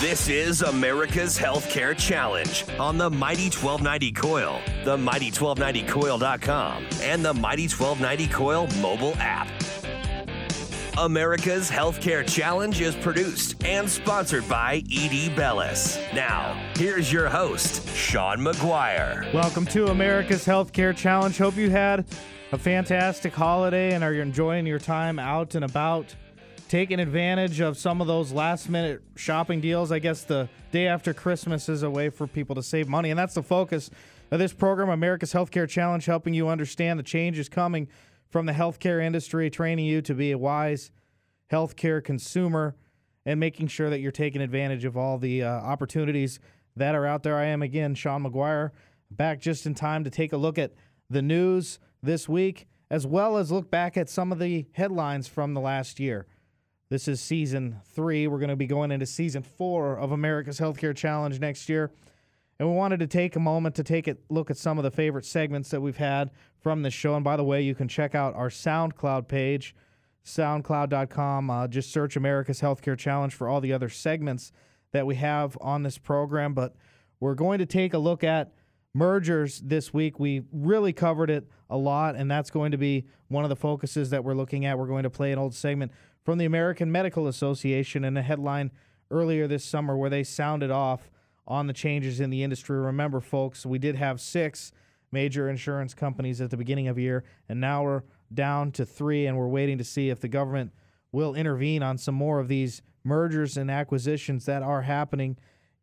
This is America's Healthcare Challenge on the Mighty 1290 KOIL, the Mighty1290KOIL.com, and the Mighty 1290 KOIL mobile app. America's Healthcare Challenge is produced and sponsored by ED Bellis. Now, here's your host, Sean McGuire. Welcome to America's Healthcare Challenge. Hope you had a fantastic holiday and are enjoying your time out and about taking advantage of some of those last minute shopping deals. I guess the day after Christmas is a way for people to save money, and that's the focus of this program, America's Healthcare Challenge, helping you understand the changes coming from the healthcare industry, training you to be a wise healthcare consumer, and making sure that you're taking advantage of all the uh, opportunities that are out there. I am again Sean McGuire, back just in time to take a look at the news this week, as well as look back at some of the headlines from the last year. This is season three. We're going to be going into season four of America's Healthcare Challenge next year. And we wanted to take a moment to take a look at some of the favorite segments that we've had from this show. And by the way, you can check out our SoundCloud page, soundcloud.com. Uh, just search America's Healthcare Challenge for all the other segments that we have on this program. But we're going to take a look at mergers this week. We really covered it a lot, and that's going to be one of the focuses that we're looking at. We're going to play an old segment from the American Medical Association in a headline earlier this summer where they sounded off on the changes in the industry. Remember, folks, we did have six major insurance companies at the beginning of the year, and now we're down to three, and we're waiting to see if the government will intervene on some more of these mergers and acquisitions that are happening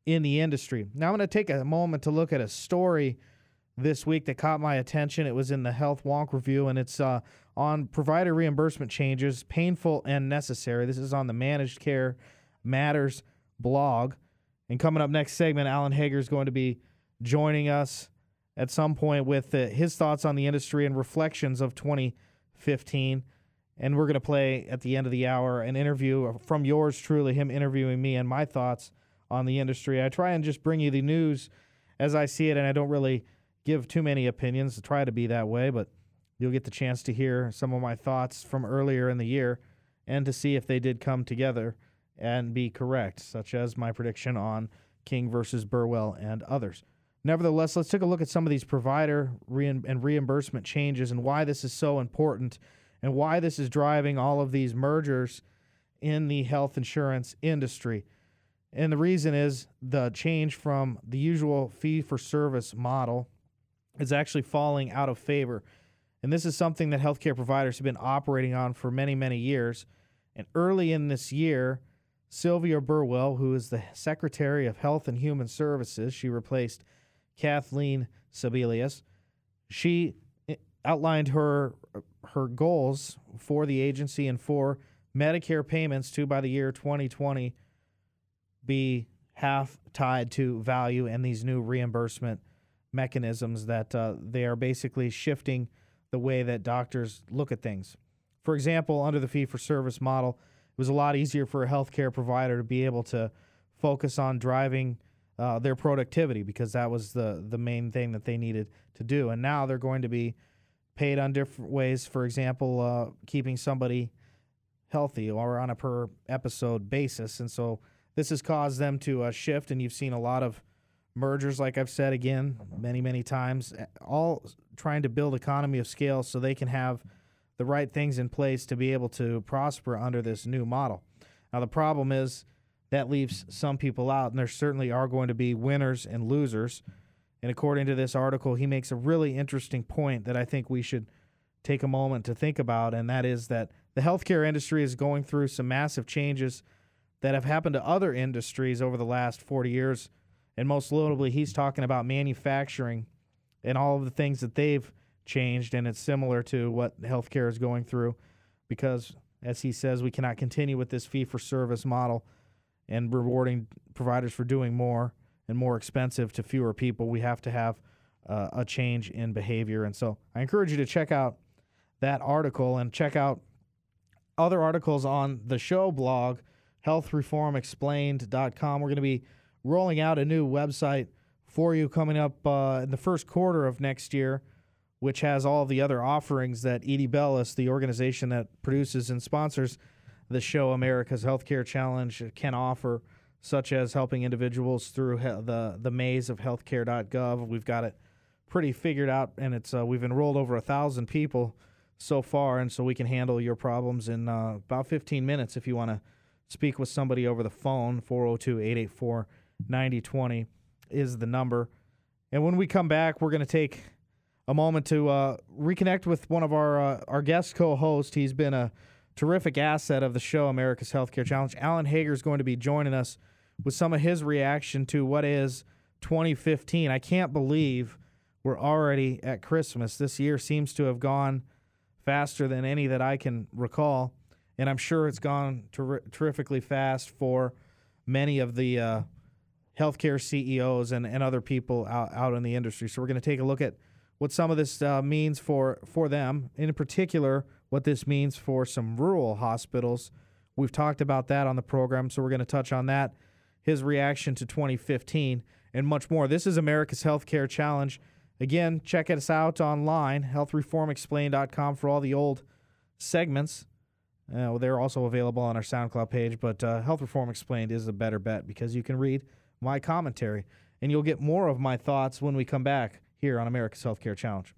in the industry. Now, I'm going to take a moment to look at a story this week that caught my attention. It was in the Health Wonk Review, and it's uh, on provider reimbursement changes, painful and necessary. This is on the Managed Care Matters blog. And coming up next segment, Alan Hager is going to be joining us at some point with uh, his thoughts on the industry and reflections of 2015. And we're going to play at the end of the hour an interview from yours truly, him interviewing me and my thoughts on the industry. I try and just bring you the news as I see it, and I don't really give too many opinions. to try to be that way, but You'll get the chance to hear some of my thoughts from earlier in the year and to see if they did come together and be correct, such as my prediction on King versus Burwell and others. Nevertheless, let's take a look at some of these provider and reimbursement changes and why this is so important and why this is driving all of these mergers in the health insurance industry. And the reason is the change from the usual fee for service model is actually falling out of favor. And this is something that healthcare providers have been operating on for many, many years. And early in this year, Sylvia Burwell, who is the Secretary of Health and Human Services, she replaced Kathleen Sebelius. She eh, outlined her her goals for the agency and for Medicare payments to by the year 2020 be half tied to value and these new reimbursement mechanisms that uh, they are basically shifting the way that doctors look at things. For example, under the fee for service model, it was a lot easier for a healthcare provider to be able to focus on driving uh, their productivity because that was the the main thing that they needed to do. And now they're going to be paid on different ways. For example, uh, keeping somebody healthy or on a per episode basis. And so this has caused them to uh, shift. And you've seen a lot of mergers, like I've said again many, many times, all trying to build economy of scale so they can have the right things in place to be able to prosper under this new model. Now, the problem is that leaves some people out, and there certainly are going to be winners and losers. And according to this article, he makes a really interesting point that I think we should take a moment to think about, and that is that the healthcare industry is going through some massive changes that have happened to other industries over the last 40 years and most notably, he's talking about manufacturing and all of the things that they've changed. And it's similar to what healthcare is going through because, as he says, we cannot continue with this fee for service model and rewarding providers for doing more and more expensive to fewer people, we have to have uh, a change in behavior. And so I encourage you to check out that article and check out other articles on the show blog, healthreformexplained.com. We're going to be rolling out a new website for you coming up uh, in the first quarter of next year, which has all the other offerings that Edie Bellis, the organization that produces and sponsors the show America's Healthcare Challenge, can offer, such as helping individuals through he- the the maze of healthcare.gov. We've got it pretty figured out, and it's uh, we've enrolled over a thousand people so far, and so we can handle your problems in uh, about 15 minutes if you want to speak with somebody over the phone. 402 884 9020 is the number. And when we come back, we're going to take a moment to uh, reconnect with one of our uh, our guest co-host. He's been a terrific asset of the show, America's Healthcare Challenge. Alan Hager is going to be joining us with some of his reaction to what is 2015. I can't believe we're already at Christmas. This year seems to have gone faster than any that I can recall, and I'm sure it's gone ter- terrifically fast for many of the uh, healthcare CEOs and, and other people out, out in the industry. So we're going to take a look at what some of this uh, means for for them, in particular, what this means for some rural hospitals. We've talked about that on the program, so we're going to touch on that, his reaction to 2015, and much more. This is America's Healthcare Challenge. Again, check us out online, healthreformexplained.com for all the old segments. Uh, they're also available on our SoundCloud page, but uh, Health Reform Explained is a better bet because you can read my commentary and you'll get more of my thoughts when we come back here on America's Healthcare Challenge.